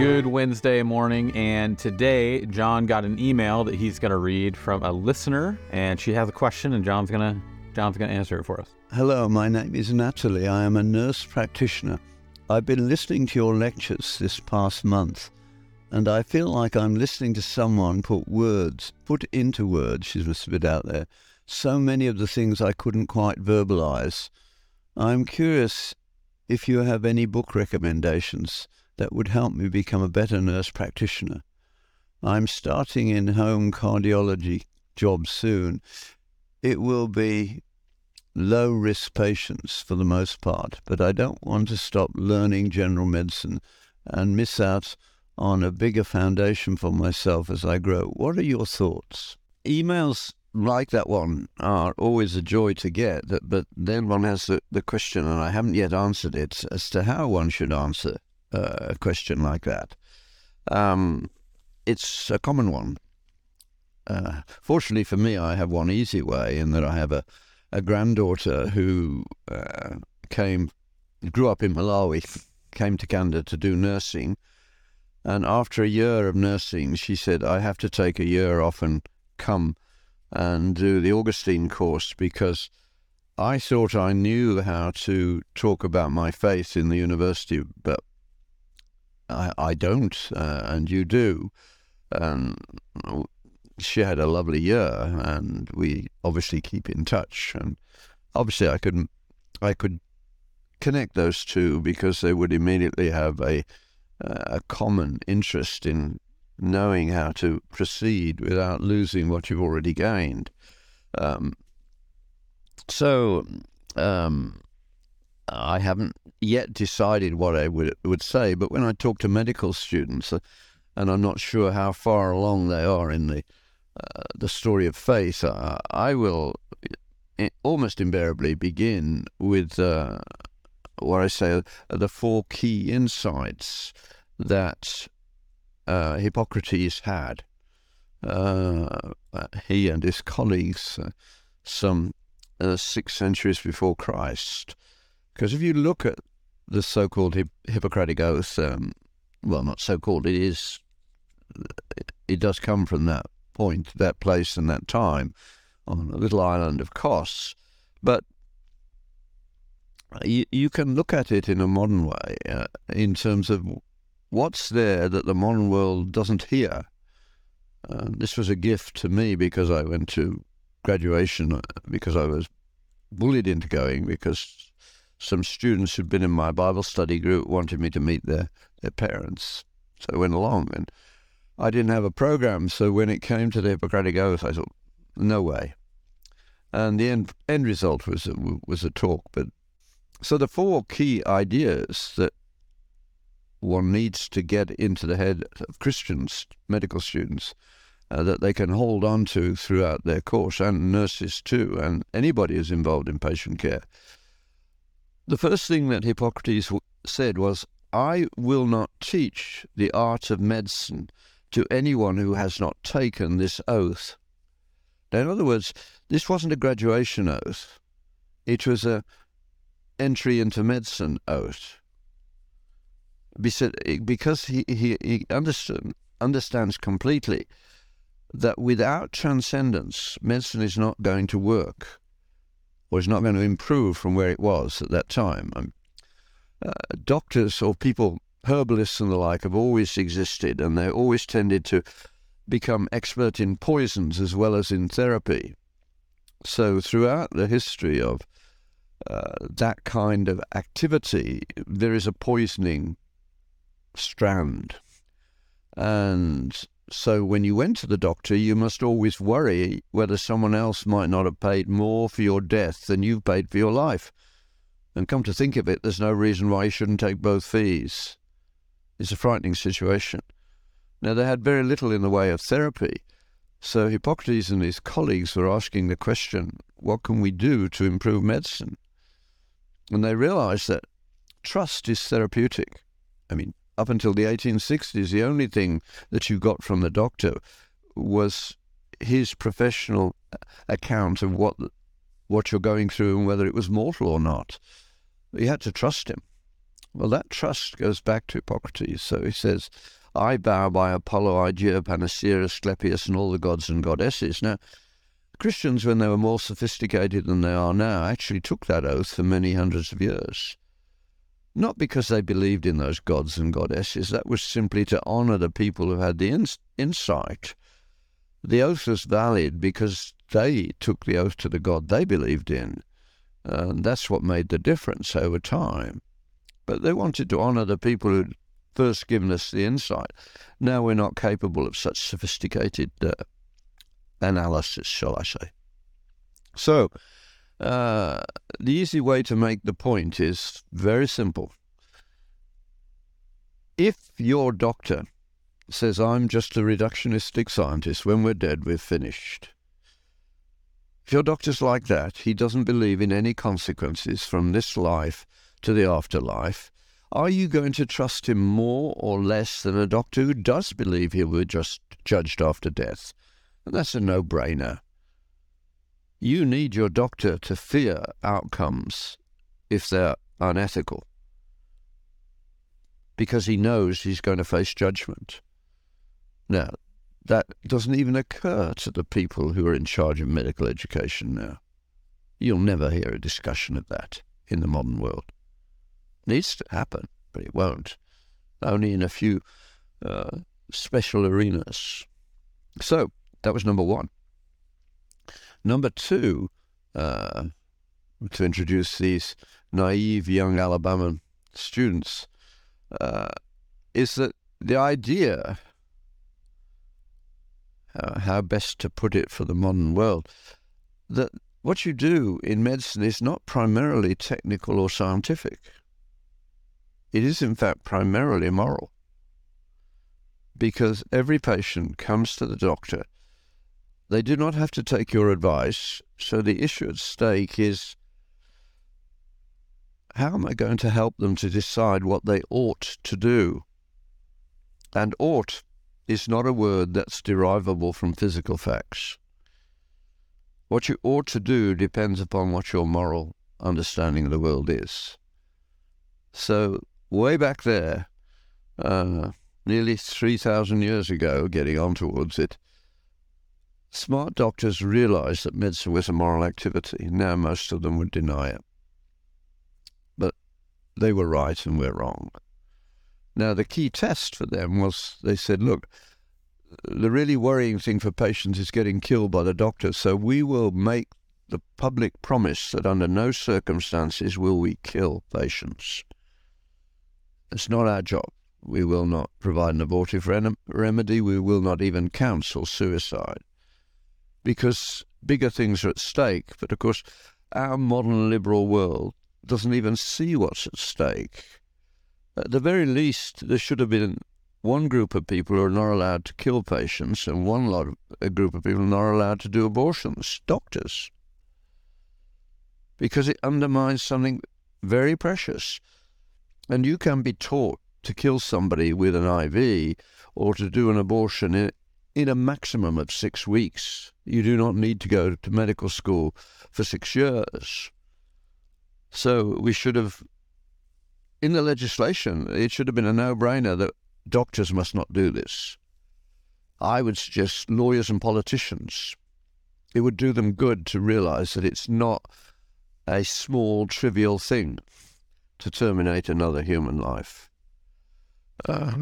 Good Wednesday morning, and today John got an email that he's going to read from a listener, and she has a question, and John's going to John's going to answer it for us. Hello, my name is Natalie. I am a nurse practitioner. I've been listening to your lectures this past month, and I feel like I'm listening to someone put words, put into words, she's a bit out there, so many of the things I couldn't quite verbalize. I'm curious if you have any book recommendations that would help me become a better nurse practitioner. I'm starting in home cardiology job soon. It will be low risk patients for the most part, but I don't want to stop learning general medicine and miss out on a bigger foundation for myself as I grow. What are your thoughts? Emails like that one are always a joy to get, but then one has the, the question, and I haven't yet answered it, as to how one should answer a question like that. Um, it's a common one. Uh, fortunately for me, I have one easy way in that I have a, a granddaughter who uh, came, grew up in Malawi, came to Canada to do nursing. And after a year of nursing, she said, I have to take a year off and come and do the Augustine course because I thought I knew how to talk about my faith in the university, but I, I don't, uh, and you do. And she had a lovely year, and we obviously keep in touch. And obviously, I could, I could connect those two because they would immediately have a a common interest in knowing how to proceed without losing what you've already gained. Um, so um, I haven't yet decided what I would would say, but when I talk to medical students, uh, and I'm not sure how far along they are in the uh, the story of faith, uh, I will uh, almost invariably begin with uh, what I say the four key insights that uh, Hippocrates had. Uh, he and his colleagues, uh, some uh, six centuries before Christ. Because if you look at the so-called Hippocratic Oath, um, well, not so-called, it is, it does come from that point, that place, and that time, on a little island of Kos. But you, you can look at it in a modern way, uh, in terms of what's there that the modern world doesn't hear? Uh, this was a gift to me because I went to graduation uh, because I was bullied into going because some students who'd been in my Bible study group wanted me to meet their, their parents. So I went along and I didn't have a program. So when it came to the Hippocratic Oath, I thought, no way. And the end, end result was a, was a talk. But so the four key ideas that one needs to get into the head of Christians, medical students, uh, that they can hold on to throughout their course, and nurses too, and anybody who's involved in patient care. The first thing that Hippocrates said was, I will not teach the art of medicine to anyone who has not taken this oath. Now, in other words, this wasn't a graduation oath, it was a entry into medicine oath. Because he, he, he understand, understands completely that without transcendence, medicine is not going to work is not going to improve from where it was at that time. Um, uh, doctors or people, herbalists and the like, have always existed and they always tended to become expert in poisons as well as in therapy. So, throughout the history of uh, that kind of activity, there is a poisoning strand. And so when you went to the doctor, you must always worry whether someone else might not have paid more for your death than you've paid for your life. And come to think of it, there's no reason why you shouldn't take both fees. It's a frightening situation. Now, they had very little in the way of therapy. So Hippocrates and his colleagues were asking the question, what can we do to improve medicine? And they realized that trust is therapeutic. I mean, up until the 1860s, the only thing that you got from the doctor was his professional uh, account of what what you're going through and whether it was mortal or not. You had to trust him. Well, that trust goes back to Hippocrates. So he says, I bow by Apollo, Hygieia, Panacea, Asclepius, and all the gods and goddesses. Now, Christians, when they were more sophisticated than they are now, actually took that oath for many hundreds of years. Not because they believed in those gods and goddesses, that was simply to honor the people who had the ins- insight. The oath was valid because they took the oath to the God they believed in. And that's what made the difference over time. But they wanted to honor the people who'd first given us the insight. Now we're not capable of such sophisticated uh, analysis, shall I say. So, uh, the easy way to make the point is very simple. If your doctor says, I'm just a reductionistic scientist, when we're dead, we're finished. If your doctor's like that, he doesn't believe in any consequences from this life to the afterlife, are you going to trust him more or less than a doctor who does believe he will be just judged after death? And that's a no brainer. You need your doctor to fear outcomes if they're unethical because he knows he's going to face judgment. Now, that doesn't even occur to the people who are in charge of medical education now. You'll never hear a discussion of that in the modern world It needs to happen, but it won't. Only in a few uh, special arenas. So that was number one. Number two, uh, to introduce these naive young Alabama students, uh, is that the idea, uh, how best to put it for the modern world, that what you do in medicine is not primarily technical or scientific. It is, in fact, primarily moral. Because every patient comes to the doctor. They do not have to take your advice. So the issue at stake is how am I going to help them to decide what they ought to do? And ought is not a word that's derivable from physical facts. What you ought to do depends upon what your moral understanding of the world is. So way back there, uh, nearly 3,000 years ago, getting on towards it, smart doctors realized that medicine was a moral activity. Now most of them would deny it. But they were right and we're wrong. Now, the key test for them was they said, look, the really worrying thing for patients is getting killed by the doctor, so we will make the public promise that under no circumstances will we kill patients. It's not our job. We will not provide an abortive remedy. We will not even counsel suicide because bigger things are at stake. But of course, our modern liberal world doesn't even see what's at stake. At the very least, there should have been one group of people who are not allowed to kill patients and one lot of, a group of people not allowed to do abortions, doctors. Because it undermines something very precious. And you can be taught to kill somebody with an IV or to do an abortion in, in a maximum of six weeks. You do not need to go to medical school for six years. So we should have, in the legislation, it should have been a no brainer that doctors must not do this. I would suggest lawyers and politicians. It would do them good to realize that it's not a small, trivial thing to terminate another human life. Uh,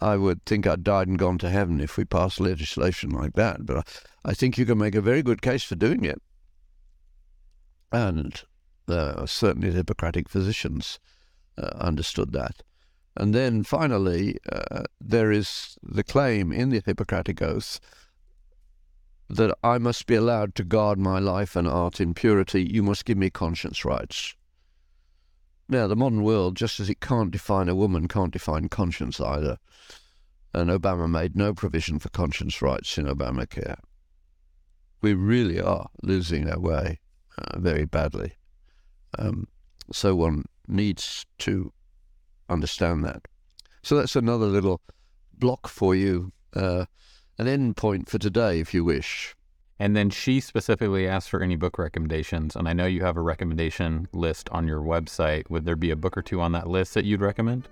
I would think I'd died and gone to heaven if we passed legislation like that, but I, think you can make a very good case for doing it. And uh, certainly the Hippocratic physicians uh, understood that. And then finally, uh, there is the claim in the Hippocratic Oath that I must be allowed to guard my life and art in purity. You must give me conscience rights. Now, the modern world, just as it can't define a woman, can't define conscience either. And Obama made no provision for conscience rights in Obamacare. We really are losing our way uh, very badly. Um, so one needs to understand that. So that's another little block for you, uh, an end point for today, if you wish. And then she specifically asked for any book recommendations. And I know you have a recommendation list on your website. Would there be a book or two on that list that you'd recommend?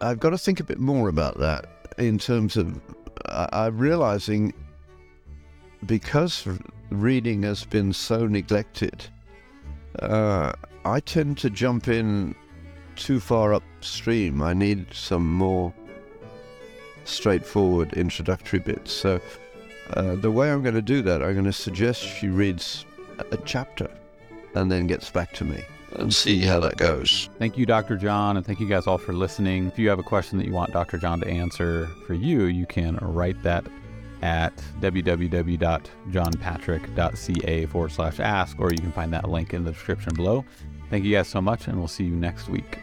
I've got to think a bit more about that in terms of I, I'm realizing because reading has been so neglected, uh, I tend to jump in too far upstream. I need some more straightforward introductory bits. So uh, the way I'm going to do that, I'm going to suggest she reads a chapter and then gets back to me and see how that goes. Thank you, Dr. John, and thank you guys all for listening. If you have a question that you want Dr. John to answer for you, you can write that at www.johnpatrick.ca forward slash ask, or you can find that link in the description below. Thank you guys so much, and we'll see you next week.